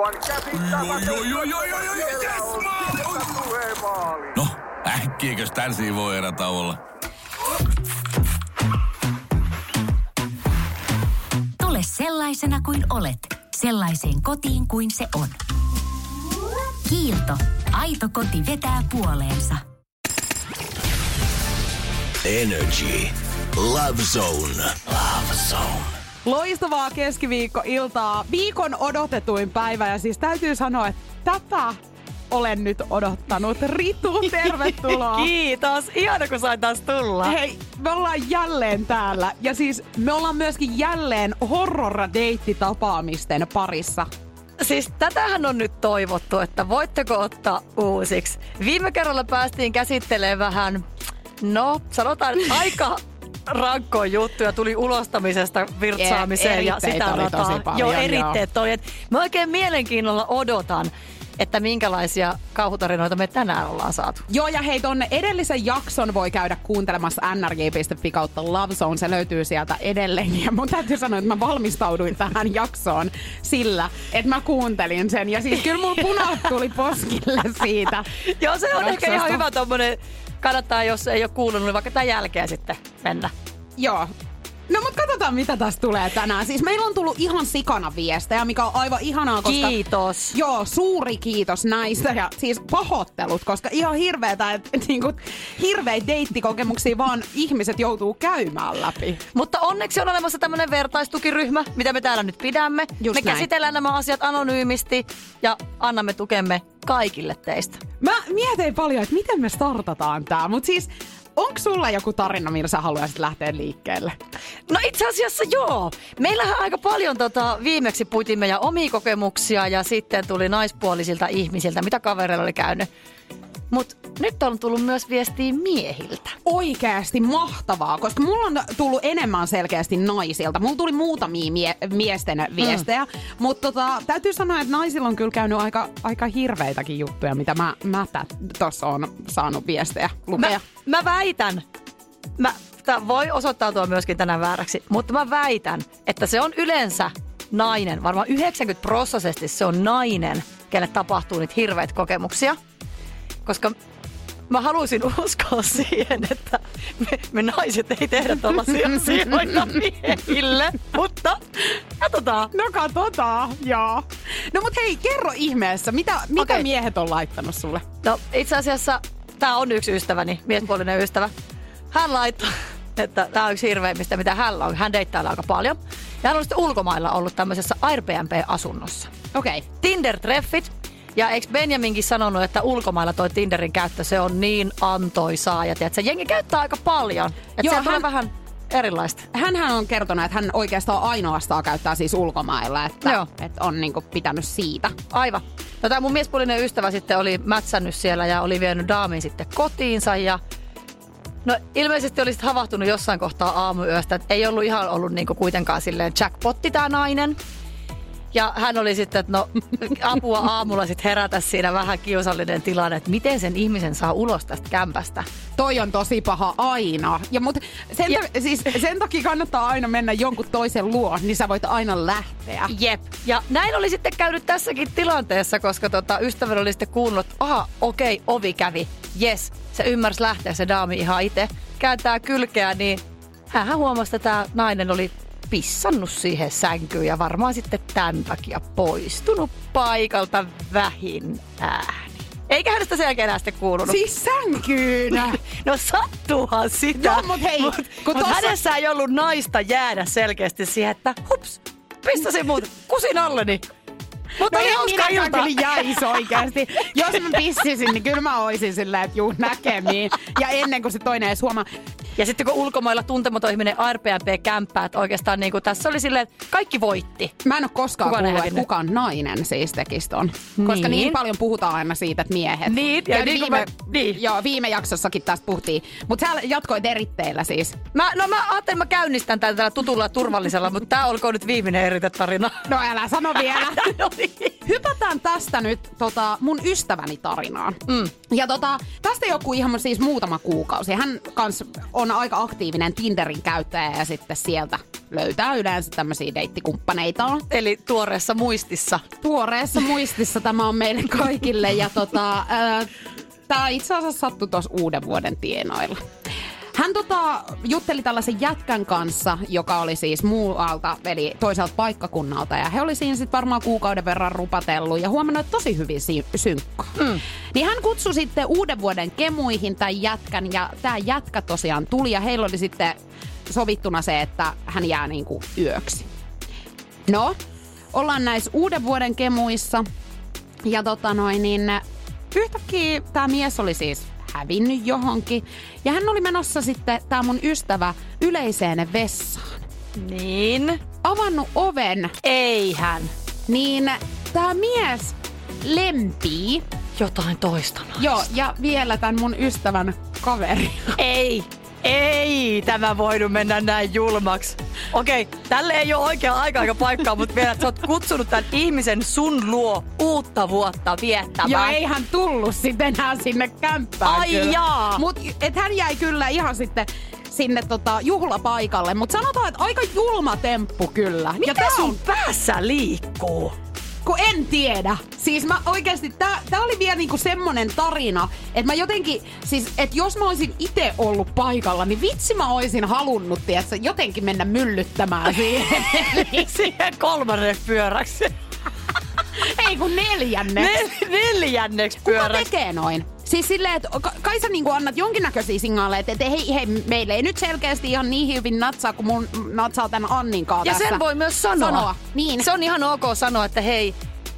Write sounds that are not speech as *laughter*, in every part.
Aivan yes, maali. No, äkkiäkös tän voi erä olla? Tule sellaisena kuin olet, sellaiseen kotiin kuin se on. Kiilto. Aito koti vetää puoleensa. Energy. Love Zone. Love Zone. Loistavaa keskiviikkoiltaa. Viikon odotetuin päivä ja siis täytyy sanoa, että tätä olen nyt odottanut. Ritu, tervetuloa. *laughs* Kiitos. Ihana, kun sain taas tulla. Hei, me ollaan jälleen täällä. Ja siis me ollaan myöskin jälleen horror-deittitapaamisten parissa. Siis tätähän on nyt toivottu, että voitteko ottaa uusiksi. Viime kerralla päästiin käsittelemään vähän, no sanotaan aika rankkoa juttuja tuli ulostamisesta virtsaamiseen ja Eritteitä sitä oli rataa. tosi paljon, Joo, joo. eritteet oli. Et Mä oikein mielenkiinnolla odotan, että minkälaisia kauhutarinoita me tänään ollaan saatu. Joo, ja hei, tonne edellisen jakson voi käydä kuuntelemassa nrj.fi kautta Love Zone. Se löytyy sieltä edelleen. Ja mun täytyy sanoa, että mä valmistauduin tähän jaksoon sillä, että mä kuuntelin sen. Ja siis kyllä mun punat tuli poskille siitä. Joo, se on ehkä ihan jaksosta. hyvä tommonen, kannattaa jos ei ole kuulunut, niin vaikka tämän jälkeen sitten mennä. Joo. No mut katsotaan mitä tästä tulee tänään. Siis meillä on tullut ihan sikana viestejä, mikä on aivan ihanaa, koska... Kiitos. Joo, suuri kiitos näistä ja siis pahoittelut, koska ihan hirveetä, että niinku, hirveitä deittikokemuksia vaan ihmiset joutuu käymään läpi. Mutta onneksi on olemassa tämmöinen vertaistukiryhmä, mitä me täällä nyt pidämme. Just me näin. käsitellään nämä asiat anonyymisti ja annamme tukemme kaikille teistä. Mä mietin paljon, että miten me startataan tää, mutta siis onko sulla joku tarina, millä sä haluaisit lähteä liikkeelle? No itse asiassa joo. Meillähän aika paljon tota, viimeksi puitiin meidän omia kokemuksia ja sitten tuli naispuolisilta ihmisiltä, mitä kavereilla oli käynyt. Mutta nyt on tullut myös viestiä miehiltä. Oikeasti mahtavaa, koska mulla on tullut enemmän selkeästi naisilta. Mulla tuli muutamia mie- miesten viestejä, mm. mutta tota, täytyy sanoa, että naisilla on kyllä käynyt aika, aika hirveitäkin juttuja, mitä mä, mä tuossa on saanut viestejä lukea. Mä, mä väitän, mä, tää voi osoittautua myöskin tänään vääräksi, mutta mä väitän, että se on yleensä nainen, varmaan 90 prosessisesti se on nainen, kelle tapahtuu niitä hirveitä kokemuksia. Koska mä haluaisin uskoa *laughs* siihen, että me, me naiset ei tehdä tällaisia *laughs* asioita miehille, mutta katsotaan. No katsotaan, joo. No mut hei, kerro ihmeessä, mitä, mitä Okei. miehet on laittanut sulle? No itse asiassa tämä on yksi ystäväni, miespuolinen ystävä. Hän laittoi, että tämä on yksi hirveimmistä, mitä hän on. Hän deittailee aika paljon. Ja hän on sitten ulkomailla ollut tämmöisessä Airbnb-asunnossa. Okei. Okay. Tinder-treffit. Ja eikö Benjaminkin sanonut, että ulkomailla toi Tinderin käyttö, se on niin antoisaa. Ja tiedät, se jengi käyttää aika paljon. Että Joo, hän... hän- vähän erilaista. Hänhän on kertonut, että hän oikeastaan ainoastaan käyttää siis ulkomailla, että, Joo. että on niinku pitänyt siitä. Aivan. No tämä mun miespuolinen ystävä sitten oli mätsännyt siellä ja oli vienyt daamin sitten kotiinsa ja No ilmeisesti olisit havahtunut jossain kohtaa aamuyöstä, että ei ollut ihan ollut niinku kuitenkaan silleen jackpotti tämä nainen. Ja hän oli sitten, että no *laughs* apua aamulla sitten herätä siinä vähän kiusallinen tilanne, että miten sen ihmisen saa ulos tästä kämpästä. Toi on tosi paha aina. Ja, mut sen, Ja- ta- siis sen takia kannattaa aina mennä jonkun toisen luo, niin sä voit aina lähteä. Jep. Ja näin oli sitten käynyt tässäkin tilanteessa, koska tota, ystäväni oli sitten kuunnut, että aha, okei, ovi kävi. Yes, se ymmärsi lähteä se daami ihan itse. Kääntää kylkeä, niin hän huomasi, että tämä nainen oli pissannut siihen sänkyyn ja varmaan sitten tämän takia poistunut paikalta vähin ääni. Eikä hänestä sen jälkeen enää sitten kuulunut. Siis sänkyyn! No sattuuhan sitä. Joo, mut hei, Mut, kun mut tossa- hänessä ei ollut naista jäädä selkeästi siihen, että hups, pissasin muut kusin alleni. Mutta No oli hauska minäkään ilta. kyllä jäis oikeasti. Jos mä pissisin, niin kyllä mä oisin silleen, että juu näkemiin. Ja ennen kuin se toinen edes huomaa. Ja sitten kun ulkomailla tuntematon ihminen Airbnb-kämppää, että oikeastaan niin kuin tässä oli silleen, että kaikki voitti. Mä en ole koskaan Kukaan kuullut, että kukaan nainen siis tekisi ton. Koska niin. Niin. paljon puhutaan aina siitä, että miehet. Niin, ja niin kuin viime, mä- niin. Joo, viime jaksossakin tästä puhuttiin. Mutta sä jatkoit eritteillä siis. Mä, no mä ajattelin, että mä käynnistän tämän tällä tutulla ja turvallisella, mutta tämä olkoon nyt viimeinen eritetarina. No älä sano vielä. *laughs* no niin. Hypätään tästä nyt tota, mun ystäväni tarinaan. Mm. Ja tota, tästä joku ihan siis muutama kuukausi. Hän kans on aika aktiivinen Tinderin käyttäjä ja sitten sieltä löytää yleensä tämmöisiä deittikumppaneitaan. Eli tuoreessa muistissa. Tuoreessa muistissa tämä on meille kaikille ja tota, tämä itse asiassa sattui tuossa uuden vuoden tienoilla. Hän tota, jutteli tällaisen jätkän kanssa, joka oli siis muualta, eli toiselta paikkakunnalta. Ja he oli siinä sitten varmaan kuukauden verran rupatellut ja huomannut, että tosi hyvin si- synkka. Mm. Niin hän kutsui sitten uuden vuoden kemuihin tämän jätkän ja tämä jätkä tosiaan tuli ja heillä oli sitten sovittuna se, että hän jää niinku yöksi. No, ollaan näissä uuden vuoden kemuissa ja tota noin, niin yhtäkkiä tämä mies oli siis hävinnyt johonkin. Ja hän oli menossa sitten, tämä mun ystävä, yleiseen vessaan. Niin. Avannut oven, Eihän. niin tämä mies lempii. Jotain toista naista. Joo, ja vielä tämän mun ystävän kaveri. Ei. Ei tämä voinut mennä näin julmaksi. Okei, tälle ei ole oikea aika eikä paikkaa, mutta vielä, että sä oot kutsunut tämän ihmisen sun luo uutta vuotta viettämään. Ja ei hän tullut sitten enää sinne kämppään. Ai kyllä. jaa. Mut et hän jäi kyllä ihan sitten sinne tota, juhlapaikalle. Mutta sanotaan, että aika julma temppu kyllä. Mitä tää sun on päässä liikkuu? Kun en tiedä. Siis mä oikeasti, tää, tää oli vielä niinku semmonen tarina, että mä jotenkin, siis että jos mä olisin itse ollut paikalla, niin vitsi mä olisin halunnut, tiedätkö, jotenkin mennä myllyttämään siihen. *laughs* Siihen kolmanneksi pyöräksi. Ei kun neljänneksi. Nel- neljänneksi Kuka pyöräksi. tekee noin? Siis silleen, että ka- kai sä niinku annat jonkinnäköisiä signaaleja, että hei, hei, meille ei nyt selkeästi ihan niin hyvin natsaa, kuin mun natsaa tämän Annin kanssa Ja tässä. sen voi myös sanoa. Sanoa, niin. Se on ihan ok sanoa, että hei,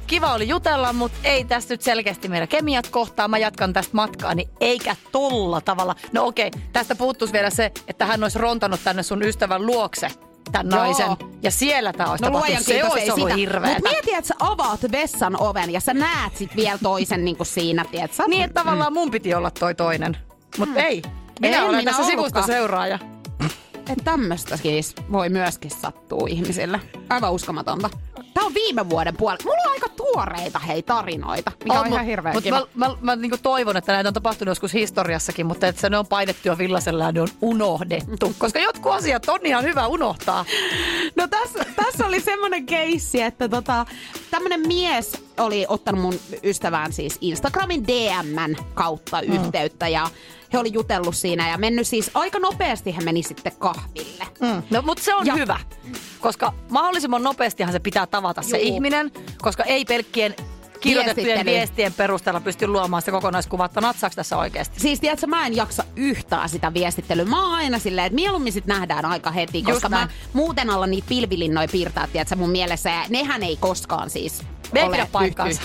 kiva oli jutella, mutta ei tästä nyt selkeästi meidän kemiat kohtaa. Mä jatkan tästä matkaa, niin eikä tolla tavalla. No okei, tästä puuttuisi vielä se, että hän olisi rontanut tänne sun ystävän luokse tämän Joo. naisen. Ja siellä tämä olisi No tapahtunut. Se olisi ollut sitä. hirveetä. Mut mieti, että sä avaat vessan oven ja sä näet sit vielä toisen niinku siinä, tiedätkö? Niin, että tavallaan mun piti olla toi toinen. Mutta ei. Minä En olen minä tässä sivusta seuraaja. Että tämmöistä siis voi myöskin sattua ihmisille. Aivan uskomatonta. Tää on viime vuoden puolella. Mulla on aika tuoreita hei tarinoita, mikä on, ihan hirveän mut kiva. mä, mä, mä niinku toivon, että näitä on tapahtunut joskus historiassakin, mutta että se ne on painettu jo villasella ja ne on unohdettu. *laughs* Koska jotkut asiat on ihan hyvä unohtaa. No tässä, tässä oli semmoinen keissi, että tota, tämmönen mies oli ottanut mun ystävään siis Instagramin DMn kautta Mm. yhteyttä ja he oli jutellut siinä ja mennyt siis aika nopeasti he meni sitten kahville. Mm. No, mutta se on Ja- hyvä, koska mahdollisimman nopeastihan se pitää tavata se Juu. ihminen, koska ei pelkkien kirjoitettujen viestien perusteella pysty luomaan sitä kokonaiskuvaa, että natsaako tässä oikeasti. Siis tiedätkö, mä en jaksa yhtään sitä viestittelyä. Mä oon aina silleen, että mieluummin sit nähdään aika heti, Just koska mä näin. muuten alla niitä pilvilinnoja piirtää, tiedätkö, mun mielessä. Ja nehän ei koskaan siis Ne ei ole pidä paikkaansa.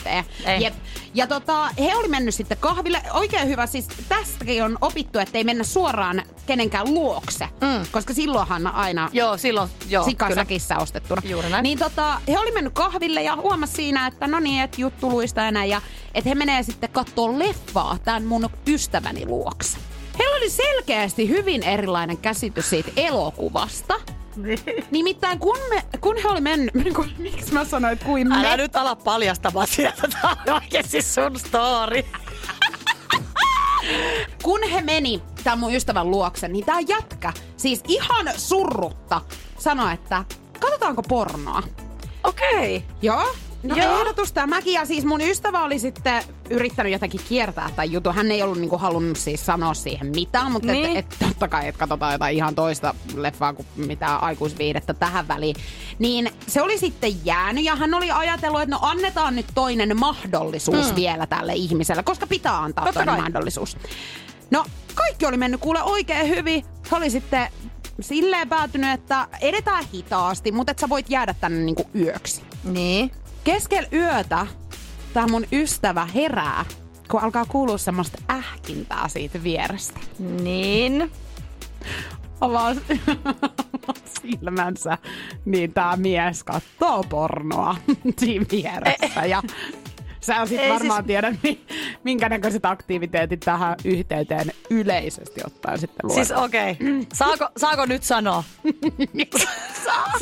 Ei. Jep. Ja tota, he oli mennyt sitten kahville. Oikein hyvä, siis tästäkin on opittu, että ei mennä suoraan kenenkään luokse. Mm. Koska silloinhan aina Joo, silloin, joo, kyllä. sikasäkissä ostettuna. Juuri näin. Niin tota, he oli mennyt kahville ja huomasi siinä, että no niin, että juttu luista enää ja että he menee sitten katsoa leffaa tämän mun ystäväni luokse. Heillä oli selkeästi hyvin erilainen käsitys siitä elokuvasta. Nimittäin kun, me, kun he oli mennyt, *laughs* kun, miksi mä sanoin, että kuin Älä me, nyt ala paljastamaan sieltä, tämä on oikeasti sun story. *laughs* kun he meni tämän mun ystävän luokse, niin tää jätkä, siis ihan surrutta, sanoi, että katsotaanko pornoa. Okei. Okay. Joo. No Joo. ehdotus tämäkin. Ja siis mun ystävä oli sitten yrittänyt jotenkin kiertää tämän jutun. Hän ei ollut niinku halunnut siis sanoa siihen mitään, mutta Niin. niin. et, et, totta kai, että katsotaan jotain ihan toista leffaa kuin mitään aikuisviidettä tähän väliin. Niin se oli sitten jäänyt ja hän oli ajatellut, että no annetaan nyt toinen mahdollisuus mm. vielä tälle ihmiselle, koska pitää antaa Totta toinen kai. mahdollisuus. No kaikki oli mennyt kuule oikein hyvin. He oli sitten silleen päätynyt, että edetään hitaasti, mutta että sä voit jäädä tänne niinku yöksi. Niin. Keskellä yötä tämä mun ystävä herää, kun alkaa kuulua semmoista ähkintää siitä vierestä. Niin. Avaa *laughs* silmänsä, niin tämä mies katsoo pornoa *laughs* siinä vieressä. Ja sä sit Ei varmaan siis- tiedä, mi- minkä näköiset aktiviteetit tähän yhteyteen yleisesti ottaen sitten luodaan. Siis okei. Okay. *clears throat* Saako, saako nyt sanoa? Saa.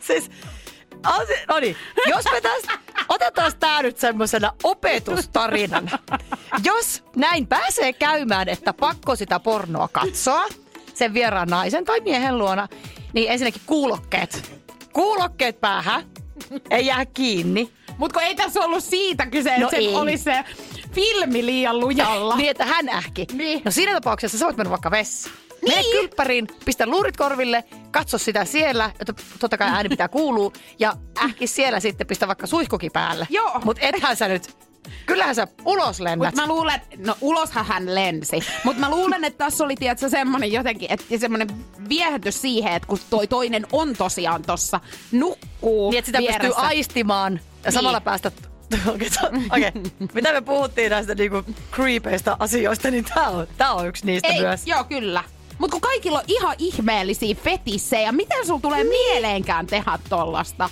siis, on no niin, jos me tästä, otetaan tää nyt semmosena opetustarinana. Jos näin pääsee käymään, että pakko sitä pornoa katsoa, sen vieraan naisen tai miehen luona, niin ensinnäkin kuulokkeet. Kuulokkeet päähän. Ei jää kiinni. Mutta kun ei tässä ollut siitä kyse, että No se oli se filmi liian lujalla. Niin, että hän ähki. Niin. No siinä tapauksessa sä voit mennä vaikka vessaan. Mene Niin. kylppäriin, pistä luurit korville, katso sitä siellä, että totta kai ääni pitää kuulua, ja ähki siellä sitten, pistä vaikka suihkukin päälle. Joo. Mutta ethän sä nyt, kyllähän sä ulos lennät. Mutta mä luulen, no uloshan hän lensi, mutta mä luulen, että tässä oli tiedätkö, semmoinen jotenkin, että semmoinen viehätys siihen, että kun toi toinen on tosiaan tossa, nukkuu Niin, että sitä vieressä. pystyy aistimaan ja Niin. samalla päästä... Okei, okay, mitä me puhuttiin näistä niinku creepeistä asioista, niin tää on, tää on yksi niistä Ei, myös. joo, kyllä. Mutta kun kaikilla on ihan ihmeellisiä fetissejä, miten sulla tulee niin. mieleenkään tehdä tollasta?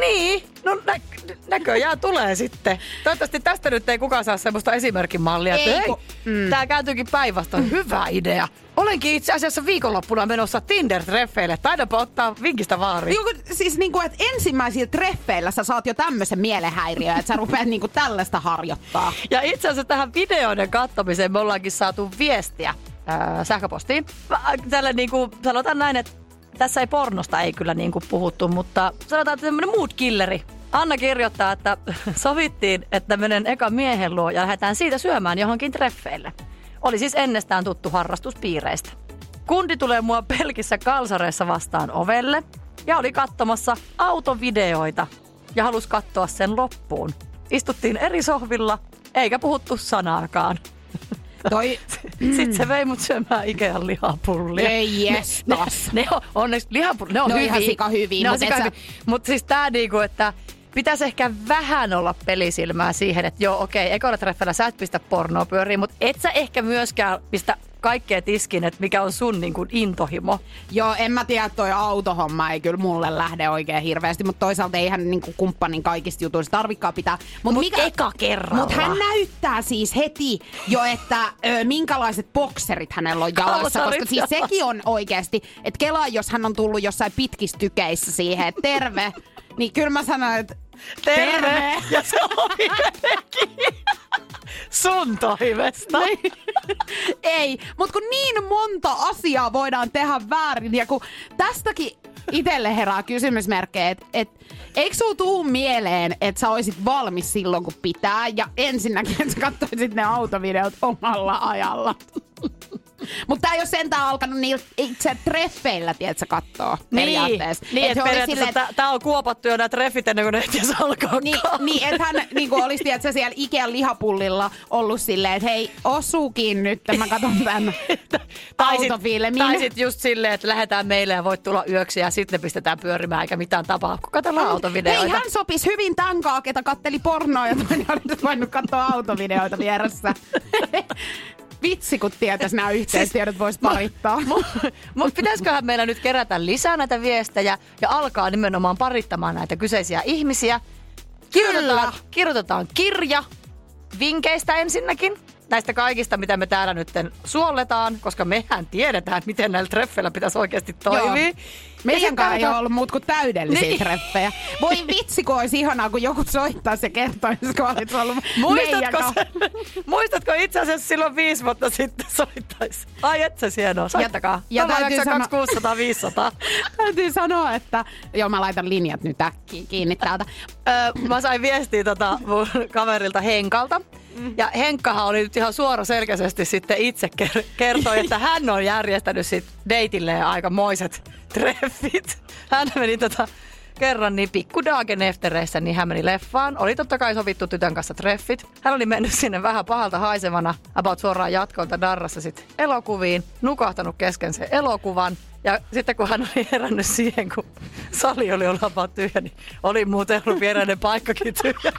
Niin, no nä- näköjään tulee sitten. Toivottavasti tästä nyt ei kukaan saa semmoista esimerkkimallia, että Ei, hei, kun- mm. tää kääntyykin päinvastoin. Hyvä idea. Olenkin itse asiassa viikonloppuna menossa Tinder-treffeille. Taidapa ottaa vinkistä vaari. Joku, siis niinku, että ensimmäisillä treffeillä sä saat jo tämmöisen mielenhäiriön, että sä rupeat niinku tällaista harjoittaa. Ja itse asiassa tähän videoiden kattomiseen me ollaankin saatu viestiä ää, sähköpostiin. Mä- Tällä niinku, sanotaan näin, että tässä ei pornosta ei kyllä niinku puhuttu, mutta sanotaan, että tämmöinen mood killeri. Anna kirjoittaa, että *laughs* sovittiin, että menen eka miehen luo ja lähdetään siitä syömään johonkin treffeille. Oli siis ennestään tuttu harrastuspiireistä. Kundi tulee mua pelkissä kalsareissa vastaan ovelle ja oli katsomassa autovideoita ja halusi katsoa sen loppuun. Istuttiin eri sohvilla eikä puhuttu sanaakaan. Toi, Sitten se vei mut syömään Ikean lihapullia. Ei jestas. Ne, ne on onneksi lihapullia. Ne on, Ne on hyviä. ihan sika hyviä, Ne on mut sika et sä- hyviä. Mutta siis tää niinku, että pitäisi ehkä vähän olla pelisilmää siihen, että joo okei, ekoilla treffellä sä et pistä pornoa pyöriin, mutta et sä ehkä myöskään pistä kaikkea tiskin, että mikä on sun niin kuin intohimo. Joo, en mä tiedä, toi autohomma ei kyllä mulle lähde oikein hirveästi, mutta toisaalta eihän niinku kumppanin kaikista jutuista tarvikaan pitää. Mut, Mut eka kerralla. Mutta hän näyttää siis heti jo, että ö, minkälaiset bokserit hänellä on jalassa, koska siis sekin on oikeasti, että kelaa, jos hän on tullut jossain pitkissä tykeissä siihen, että terve, niin kyllä mä sanon, että terve. Ja se jotenkin *laughs* sun toimesta. *laughs* Ei, mutta kun niin monta asiaa voidaan tehdä väärin ja kun tästäkin itselle herää kysymysmerkkejä, että et, eikö sulla tuu mieleen, että sä olisit valmis silloin kun pitää ja ensinnäkin, että sä katsoisit ne autovideot omalla ajalla. Mutta tää ei ole sentään alkanut niillä itse treffeillä, tiedätkö, kattoo periaatteessa. Niin, Et että periaatteessa tää, tää on kuopattu jo nämä treffit ennen kuin ne ehtiä alkaa. niin, niin että hän niin olisi tiedätkö, siellä Ikean lihapullilla ollut silleen, että hei, osuukin nyt, mä katson tämän *laughs* autofilmin. tai sit just silleen, että lähdetään meille ja voit tulla yöksi ja sitten ne pistetään pyörimään eikä mitään tapaa, kun katsellaan autovideoita. Hei, hän sopisi hyvin tämän kaa, ketä katteli pornoa ja toinen oli voinut katsoa autovideoita vieressä. *laughs* Vitsi, kun tietäisi nämä yhteistiedot voisi parittaa. Mutta pitäisiköhän meillä nyt kerätä lisää näitä viestejä ja alkaa nimenomaan parittamaan näitä kyseisiä ihmisiä. Kirjoitetaan, kirjoitetaan kirja vinkkeistä ensinnäkin. Näistä kaikista, mitä me täällä nyt suolletaan, koska mehän tiedetään, miten näillä treffeillä pitäisi oikeasti toimia. Joo. Meidänkään ei Ja ole ollut muut kuin täydellisiä Niin. niin. treffejä. Voi vitsi, kun olisi ihanaa, kun joku soittaisi ja kertoisi, kun olisi ollut meidän Muistatko, kanssa. sen, *laughs* muistatko itse asiassa silloin viisi vuotta sitten soittaisi? Ai et se hienoa, soittakaa. ja täytyy 092 600 500. Täytyy sanoa, että... Joo, mä laitan linjat nyt äkkiä kiinni täältä. Öö, mä sain viestiä tota mun kaverilta Henkalta. Ja Henkkahan oli nyt ihan suoraselkäisesti sitten itse ker- kertoi, että hän on järjestänyt sit deitilleen aikamoiset treffit. Hän meni tota kerran niin pikku Dagen eftereissä, niin hän meni leffaan. Oli totta kai sovittu tytön kanssa treffit. Hän oli mennyt sinne vähän pahalta haisevana, about suoraan jatkolta darrassa sit elokuviin, nukahtanut kesken sen elokuvan. Ja sitten kun hän oli herännyt siihen, kun sali oli ollut about tyhjä, niin oli muuten ollut viereinen paikkakin tyhjä.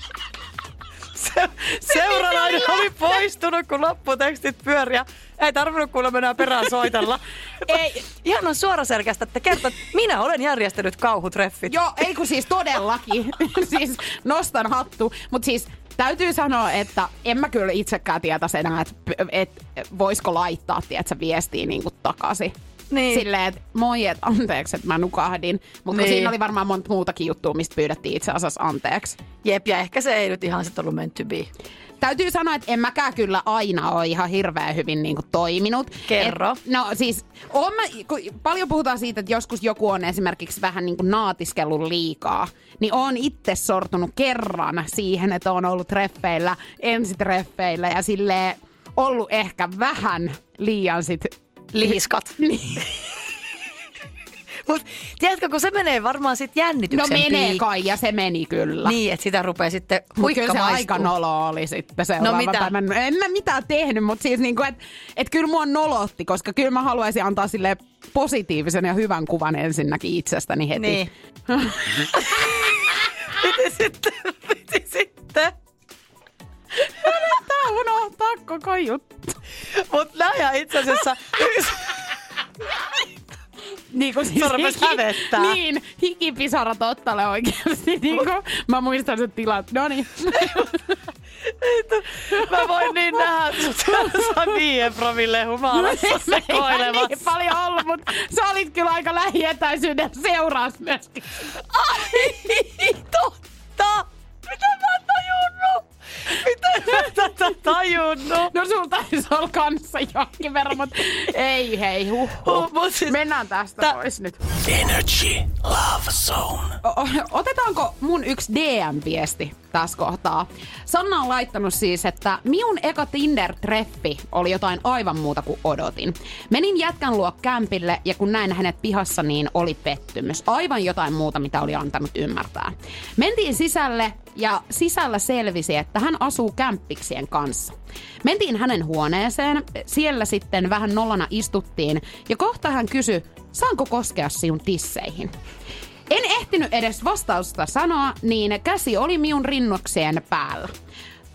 Se, seuralainen oli poistunut, kun lopputekstit pyöri ja ei tarvinnut kuulemma enää perään soitella. *laughs* Ei. Ihan on suoraselkäistä, että kertoo, että minä olen järjestänyt kauhutreffit. Joo, ei kun siis todellakin. *laughs* siis nostan hattu. Mutta siis täytyy sanoa, että en mä kyllä itsekään tietäisi enää, että et, voisiko laittaa tiedätkö, viestiä niin takaisin. Niin. silleen, että moi, että anteeksi, että mä nukahdin. Mutta Niin. siinä oli varmaan monta muutakin juttua, mistä pyydettiin itse asiassa anteeksi. Jep, ja ehkä se ei nyt ihan sit ollut meant to be. Täytyy sanoa, että en mäkään kyllä aina ole ihan hirveän hyvin niin kuin, toiminut. Kerro. Et, no siis, oon mä, kun paljon puhutaan siitä, että joskus joku on esimerkiksi vähän niin kuin naatiskellut liikaa, niin oon itse sortunut kerran siihen, että on ollut treffeillä, ensitreffeillä ja silleen ollut ehkä vähän liian sit Lihiskat. *laughs* Mut tiedätkö, kun se menee varmaan sit No jännityksen menee piik- kai ja se meni kyllä. Niin, että sitä rupeaa sitten Mut huikka kyllä se maistuu. aika nolo oli sitten seuraava mitä? päivä. En mä mitään tehnyt, mutta siis niinku, että et kyllä mua nolotti, koska kyllä mä haluaisin antaa sille positiivisen ja hyvän kuvan ensinnäkin itsestäni heti. Niin. *laughs* Piti sitten, piti sitten. *laughs* Unohtaa koko juttu. Mut nää itse asiassa yksi Niin kuin siis rupesi hävettää. Niin, hikipisara tottalle oikeasti. Niin kuin, mä muistan sen tilat. No niin. Mä voin niin nähdä sut viien promille humalassa ei sekoilevassa. niin paljon ollut, mutta sä olit kyllä aika lähietäisyyden seuraus myöskin. Ai, totta! Mitä en tätä tajunnut? No sul taisi olla kanssa jonkin verran, mutta ei hei, huh, Huh, mut siis- Mennään tästä Tä- pois nyt. Energy Love Zone. O- otetaanko mun yksi DM-viesti tässä kohtaa? Sanna on laittanut siis, että minun eka Tinder-treffi oli jotain aivan muuta kuin odotin. Menin jätkän luo kämpille ja kun näin hänet pihassa, niin oli pettymys. Aivan jotain muuta, mitä oli antanut ymmärtää. Mentiin sisälle ja sisällä selvisi, että hän asuu kämppiksien kanssa. Mentiin hänen huoneeseen, siellä sitten vähän nollana istuttiin ja kohta hän kysyi, saanko koskea sinun tisseihin? En ehtinyt edes vastausta sanoa, niin käsi oli minun rinnokseen päällä.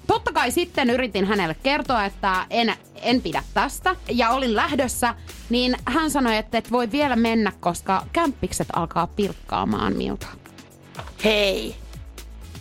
Totta kai sitten yritin hänelle kertoa, että en, en pidä tästä ja olin lähdössä, niin hän sanoi, että et voi vielä mennä, koska kämppikset alkaa pilkkaamaan miltä. Hei.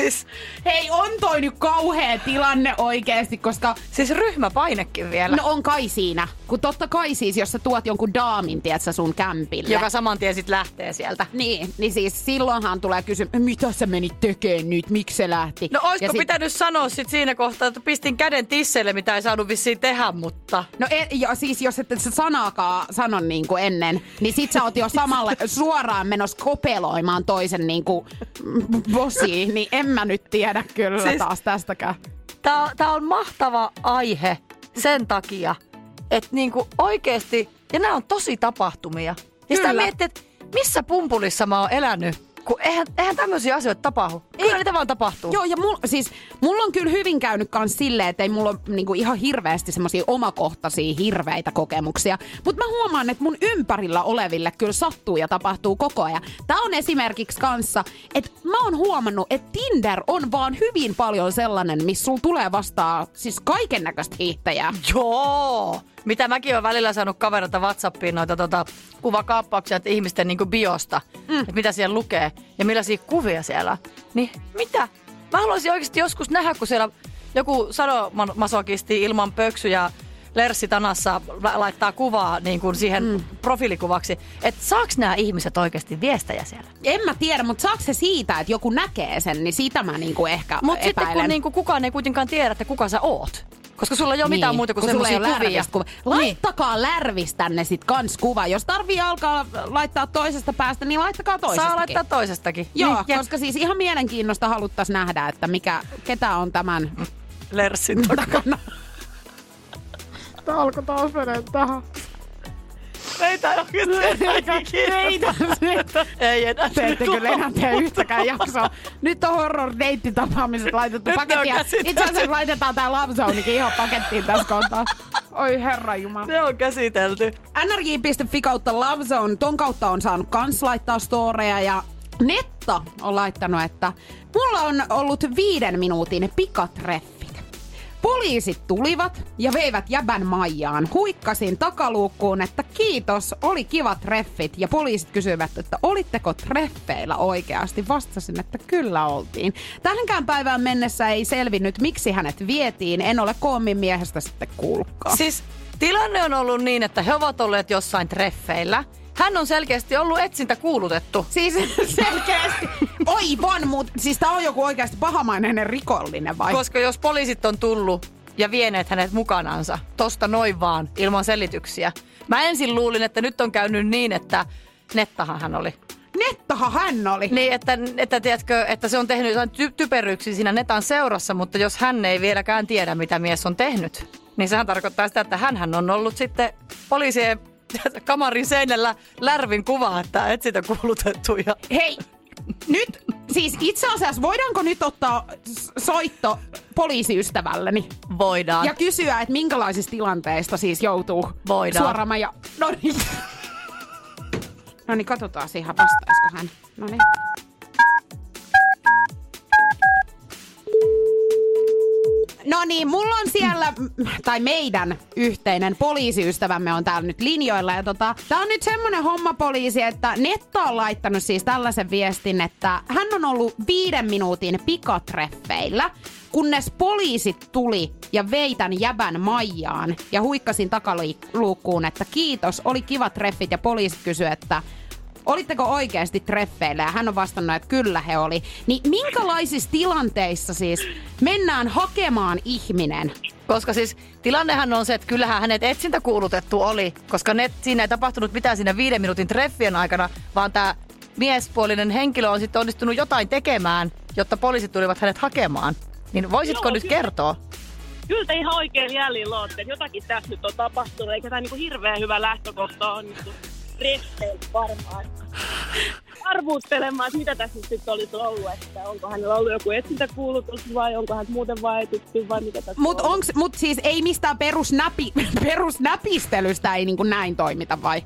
siis, Hei, on toi nyt kauhea tilanne oikeesti, koska siis ryhmäpainekin vielä. no on kai siinä. Kun totta kai siis, jos sä tuot jonkun daamin, tiedätkö, sun kämpille. Joka saman tien sit lähtee sieltä. Niin, niin siis silloinhan tulee kysymys, mitä sä menit tekemään nyt, miksi se lähti? No oisko sit- pitänyt sanoa sit siinä kohtaa, että pistin käden tisseille, mitä ei saanut vissiin tehdä, mutta... No e, ja siis jos et sä sanaakaan sano niin kuin ennen, niin sit sä oot jo samalla *laughs* suoraan menossa kopeloimaan toisen niin kuin bossiin, niin en mä nyt tiedä kyllä Siis- taas tästäkään. Tää, tää on mahtava aihe sen takia, että niinku oikeesti, ja nämä on tosi tapahtumia. Ja sitä miettii, että missä pumpulissa mä oon elänyt, kun eihän, eihän tämmöisiä asioita tapahdu. Kyllä niitä vaan tapahtuu. Joo, ja mul, siis, mulla on kyllä hyvin käynyt kans silleen, että ei mulla ole niinku ihan hirveästi semmoisia omakohtaisia hirveitä kokemuksia. Mutta mä huomaan, että mun ympärillä oleville kyllä sattuu ja tapahtuu koko ajan. Tää on esimerkiksi kanssa, että mä oon huomannut, että Tinder on vaan hyvin paljon sellainen, missä sulla tulee vastaan siis kaiken näköistä hiihtäjää. Joo! Mitä mäkin olen välillä saanut kaverilta Whatsappiin noita tota, kuvakaappauksia että ihmisten niinku biosta, mm. että mitä siellä lukee ja millaisia kuvia siellä on. Niin mitä? Mä haluaisin oikeasti joskus nähdä, kun siellä joku sadomasokisti ilman pöksyjä Lerssi Tanassa la- laittaa kuvaa niin kuin siihen mm. profiilikuvaksi. Että saaks nämä ihmiset oikeasti viestejä siellä? En mä tiedä, mutta saako se siitä, että joku näkee sen, niin sitä mä niinku ehkä Mutta sitten kun niinku kukaan ei kuitenkaan tiedä, että kuka sä oot. Koska sulla ei ole mitään muuta kuin Niin, kun sulla ei semmoisia ole kuvia. Kuva. Laittakaa lärvistä tänne sit kans kuva. Jos tarvii alkaa laittaa toisesta päästä, niin laittakaa toisestakin. Saa laittaa toisestakin. Joo, Niin, ja koska siis ihan mielenkiinnosta haluttais nähdä, että mikä, ketä on tämän Lerssin takana. Tää alkoi taas mennä tähän. Ei oikeasti Ei enää. Te ette kyllä enää tee yhtäkään jaksoa. Nyt on horror deittitapaamiset laitettu Nyt ne on pakettiin. Itse asiassa laitetaan tää Zonekin ihan pakettiin tässä kohtaa. Oi herra jumala. Ne on käsitelty. nrj.fi kautta Lovezone, ton kautta on saanut kans laittaa storeja ja Netta on laittanut, että mulla on ollut viiden minuutin pikatreffit. Poliisit tulivat ja veivät jäbän Maijaan. Huikkasin takaluukkuun, että kiitos, oli kivat treffit. Ja poliisit kysyivät, että olitteko treffeillä oikeasti. Vastasin, että kyllä oltiin. Tähänkään päivään mennessä ei selvinnyt, miksi hänet vietiin. En ole koommin miehestä sitten kuullutkaan. Siis tilanne on ollut niin, että he ovat olleet jossain treffeillä. Hän on selkeästi ollut etsintä kuulutettu. Siis *laughs* selkeästi. Oi von, mut siis tää on joku oikeasti pahamainen rikollinen vai? Koska jos poliisit on tullut ja vieneet hänet mukanansa, tosta noin vaan, ilman selityksiä. Mä ensin luulin, että nyt on käynyt niin, että nettahan hän oli. Nettahan hän oli. Niin, että, että, tiedätkö, että se on tehnyt jotain ty- typeryyksiä siinä netan seurassa, mutta jos hän ei vieläkään tiedä, mitä mies on tehnyt, niin sehän tarkoittaa sitä, että hän on ollut sitten poliisien kamarin seinällä lärvin kuva, että etsintä kuulutettu. Ja... Hei, nyt siis itse asiassa voidaanko nyt ottaa soitto poliisiystävälleni Voidaan. ja kysyä, että minkälaisista tilanteista siis joutuu Voidaan. suoraamaan ja... No niin. No niin, katsotaan ihan vastaisiko hän. No niin. No niin, mulla on siellä, tai meidän yhteinen poliisiystävämme on täällä nyt linjoilla. Ja tota, tää on nyt semmonen homma poliisi, että Netta on laittanut siis tällaisen viestin, että hän on ollut viiden minuutin pikatreffeillä, kunnes poliisit tuli ja vei tän jäbän Maijaan ja huikkasin takaluukkuun, että kiitos, oli kivat treffit ja poliisit kysyi, että Olitteko oikeasti treffeillä? Ja hän on vastannut, että kyllä he oli. Niin minkälaisissa tilanteissa siis mennään hakemaan ihminen? Koska siis tilannehan on se, että kyllähän hänet etsintä kuulutettu oli, koska ne, siinä ei tapahtunut mitään siinä viiden minuutin treffien aikana, vaan tämä miespuolinen henkilö on sitten onnistunut jotain tekemään, jotta poliisit tulivat hänet hakemaan. Niin voisitko Joo, nyt kyllä. kertoa? Kyllä te ihan oikein jäljillä olette, että jotakin tässä nyt on tapahtunut, eikä tämä niinku hirveän hyvä lähtökohta on treffeillä varmaan. Arvuuttelemaan, että mitä tässä nyt sitten olisi ollut, että onko hänellä ollut joku etsintäkuulutus vai onko hän muuten vaietuttu vai mitä tässä Mut, on. onks, mut siis ei mistään perusnäpi, *laughs* perusnäpistelystä ei niin kuin näin toimita vai?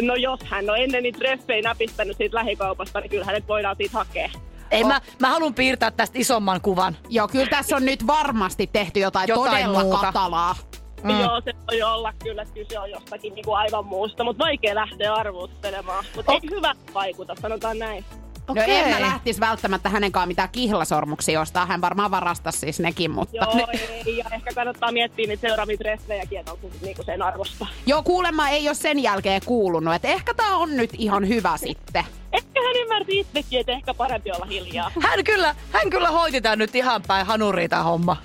No jos hän on ennen niitä treffejä näpistänyt siitä lähikaupasta, niin kyllä hänet voidaan siitä hakea. Ei, mä, mä haluan piirtää tästä isomman kuvan. Joo, kyllä tässä on nyt varmasti tehty jotain, Jotain todella muuta. katalaa. Mm. Joo, se voi olla kyllä, että kyse on jostakin niinku aivan muusta, mutta vaikea lähteä arvuuttelemaan. Mutta Ok. ei hyvä vaikuta, sanotaan näin. No en mä lähtis välttämättä hänenkaan mitään kihlasormuksia ostaa. Hän varmaan varastaa siis nekin, mutta... Joo, ei, ja ehkä kannattaa miettiä niitä seuraavia treffejäkin, että onko niinku sen arvosta. Joo, kuulemma ei ole sen jälkeen kuulunut. Että ehkä tää on nyt ihan hyvä sitten. Ehkä hän ymmärsi itsekin, että ehkä parempi olla hiljaa. Hän kyllä, hän kyllä hoiti tän nyt ihan päin hanuriin tää homma.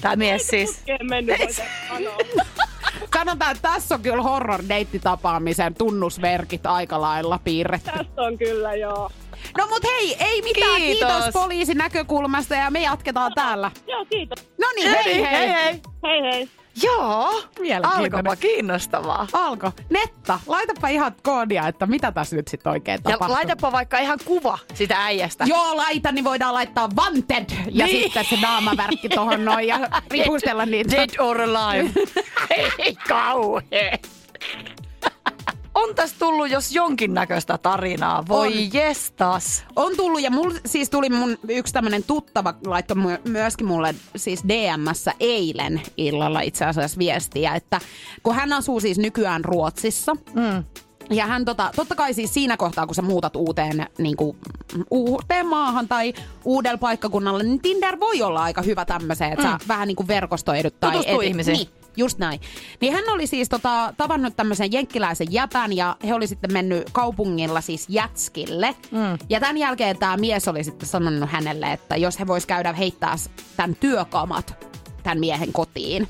Tää mies siis. Mennyt. Sanotaan, *laughs* että tässä on kyllä horror deittitapaamisen tunnusmerkit aika lailla piirretty. Tästä on kyllä, joo. No mut hei, ei mitään. Kiitos. Kiitos, poliisin näkökulmasta ja me jatketaan täällä. Joo, kiitos. No niin, hei hei. hei, hei. Hei hei. Joo, alkoipa kiinnostavaa. Alko, Netta, laitapa ihan koodia, että mitä tässä nyt sitten oikein Ja tapahtuu. laitapa vaikka ihan kuva sitä äijästä. Joo, laita, niin voidaan laittaa wanted ja Niin. sitten se naamavärkki tohon noin ja *laughs* ripustella niitä. Dead or alive. *laughs* Ei kauhea. On tässä tullut jos jonkinnäköistä tarinaa. Voi On. jestas. On tullut ja mul, siis tuli mun yksi tämmönen tuttava laitto my, myöskin mulle siis DMssä eilen illalla itse asiassa viestiä, että kun hän asuu siis nykyään Ruotsissa, Mm. Ja hän tota, totta kai siis siinä kohtaa, kun sä muutat uuteen, niin kuin, uuteen maahan tai uudella paikkakunnalle, niin Tinder voi olla aika hyvä tämmöiseen, että mm. sä vähän niin kuin verkostoidut. Tai Tutustuu ihmisiin. Niin, just näin. Niin hän oli siis tota, tavannut tämmöisen jenkkiläisen jäpän ja he oli sitten mennyt kaupungilla siis jätskille. Mm. Ja tämän jälkeen tämä mies oli sitten sanonut hänelle, että jos he vois käydä heittää tämän työkamat tämän miehen kotiin.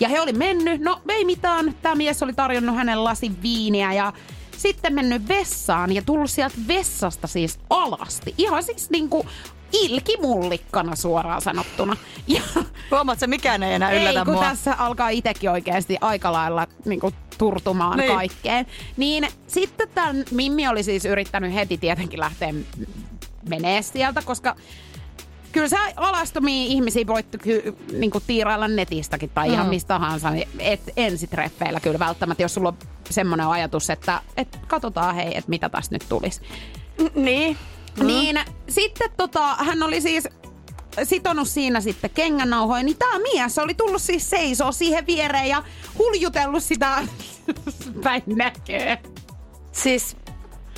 Ja he oli mennyt, no ei mitään, tämä mies oli tarjonnut hänelle lasin viiniä ja sitten mennyt vessaan ja tullut sieltä vessasta siis alasti. Ihan siis niinku ilkimullikkana suoraan sanottuna. Ja Huomaat, että mikään ei enää yllätä ei, kun mua. tässä alkaa itsekin oikeasti aika lailla niinku, turtumaan Niin. niin. kaikkeen. Niin sitten tämän Mimmi oli siis yrittänyt heti tietenkin lähteä menee sieltä, koska kyllä sä alastomia ihmisiä voit ky- niinku tiirailla netistäkin tai ihan Mm. mistä tahansa. niin Et ensitreffeillä kyllä välttämättä, jos sulla on semmoinen ajatus, että et katsotaan hei, että mitä tästä nyt tulisi. Niin. Mm. Niin sitten tota, hän oli siis sitonut siinä sitten kengänauhoja, niin tämä mies oli tullut siis seisoo siihen viereen ja huljutellut sitä *laughs* päin näköä. Siis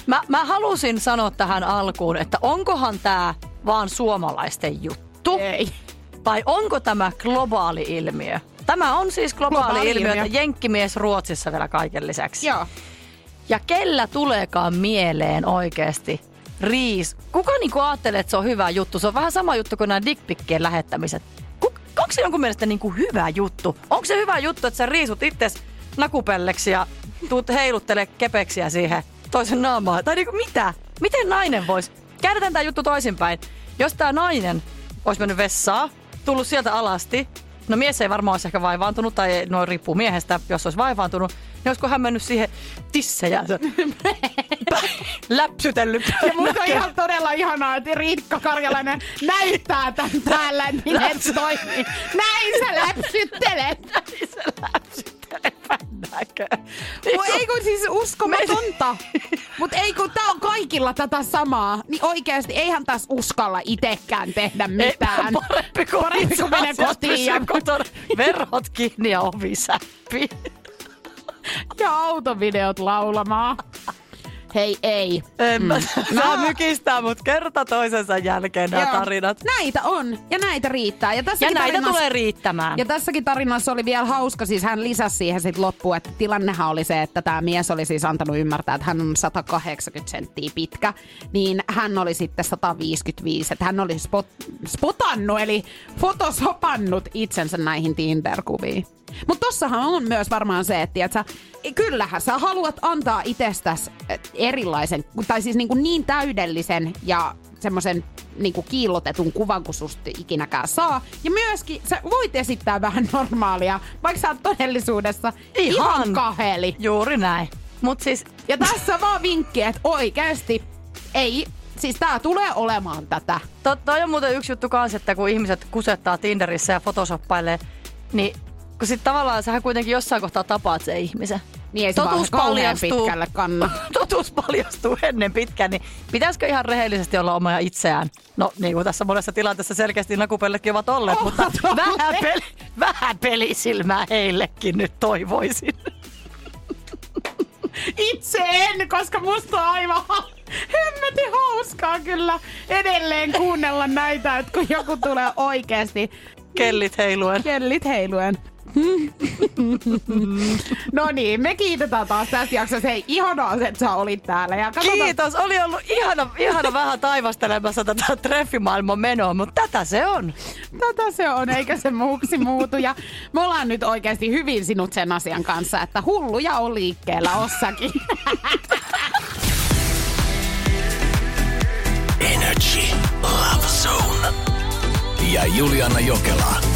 mä, mä halusin sanoa tähän alkuun, että onkohan tämä vaan suomalaisten juttu? Ei. Vai onko tämä globaali ilmiö? Tämä on siis globaali, Globaali ilmiö, ilmiö. että jenkkimies Ruotsissa vielä kaiken lisäksi. Joo. Ja kellä tuleekaan mieleen oikeasti riis? Kuka niinku ajattelee, että se on hyvä juttu? Se on vähän sama juttu kuin nämä dickpikkien lähettämiset. Kuk- onko se jonkun mielestä niinku hyvä juttu? Onko se hyvä juttu, että sä riisut itses nakupelleksi ja tuut heiluttele kepeksiä siihen toisen naamaan? Tai niinku mitä? Miten nainen voisi? Käännetään tämä juttu toisinpäin. Jos tämä nainen olisi mennyt vessaan, tullut sieltä alasti, no mies ei varmaan olisi ehkä vaivaantunut, tai no riippuu miehestä, jos olisi vaivaantunut, niin olisiko hän mennyt siihen tissejä *laughs* läpsytellyt. Ja musta on ihan todella ihanaa, että Riikka Karjalainen näyttää tämän täällä, että miten se toimii. Näin sä läpsyttelet. *laughs* se läpsyttelee näkö. Mut ei kun siis uskomatonta. *laughs* Mut ei kun tää on kaikilla tätä samaa. Niin oikeesti eihän tässä uskalla itekään tehdä mitään. Ei, parempi kuin, Parempi kuin mene kotiin ja. Verhot kiinni ja ovi säppi. Ja autovideot laulamaan. Hei ei. En mä Mm. saa mykistää, mutta kerta toisensa jälkeen nämä tarinat. Näitä on ja näitä riittää. Ja, Ja tässäkin näitä tarinassa, tulee riittämään. Ja tässäkin tarinassa oli vielä hauska, siis hän lisäsi siihen sitten loppuun, että tilannehan oli se, että tämä mies oli siis antanut ymmärtää, että hän on 180 senttiä pitkä, niin hän oli sitten 155, että hän oli spot, spotannut, eli fotosopannut itsensä näihin Tinder-kuviin. Mutta tossahan on myös varmaan se, että tiiätkö, kyllähän sä haluat antaa itsestäsi erilaisen, tai siis niin, kuin niin täydellisen ja semmoisen niin kuin kiillotetun kuvan, kun susta ikinäkään saa. Ja myöskin sä voit esittää vähän *laughs* normaalia, vaikka sä oot todellisuudessa ihan, ihan kaheli. Juuri näin. Mut siis Ja tässä vaan vinkki, että oikeasti ei, siis tää tulee olemaan tätä. To, toi on muuten yksi juttu kanssa, että kun ihmiset kusettaa Tinderissä ja photosoppailee, niin kun sit tavallaan sähän kuitenkin jossain kohtaa tapaat se ihmisen. Niin ei se vaan kauhean pitkälle kanna. *laughs* Totuus paljastuu ennen pitkään, niin pitäisikö ihan rehellisesti olla oma itseään? No niin kuin tässä monessa tilanteessa selkeästi nakupellekin ovat olleet, mutta Ovat olleet. vähän, peli, vähän pelisilmää heillekin nyt toivoisin. *laughs* Itse en, koska musta on aivan hemmetin hauskaa kyllä edelleen kuunnella näitä, että kun joku tulee oikeasti Kellit heiluen. kellit heiluen. No niin, me kiitetään taas tästä jaksosta. Hei, ihanaa, että sä olit täällä. Ja katsotaan, Kiitos, oli ollut ihana, ihana vähän taivastelemassa tätä treffimaailman menoa, mutta tätä se on. Tätä se on, eikä se muuksi muutu. Ja me ollaan nyt oikeasti hyvin sinut sen asian kanssa, että hulluja on liikkeellä ossakin. Energy Love Zone. Ja Juliana Jokela.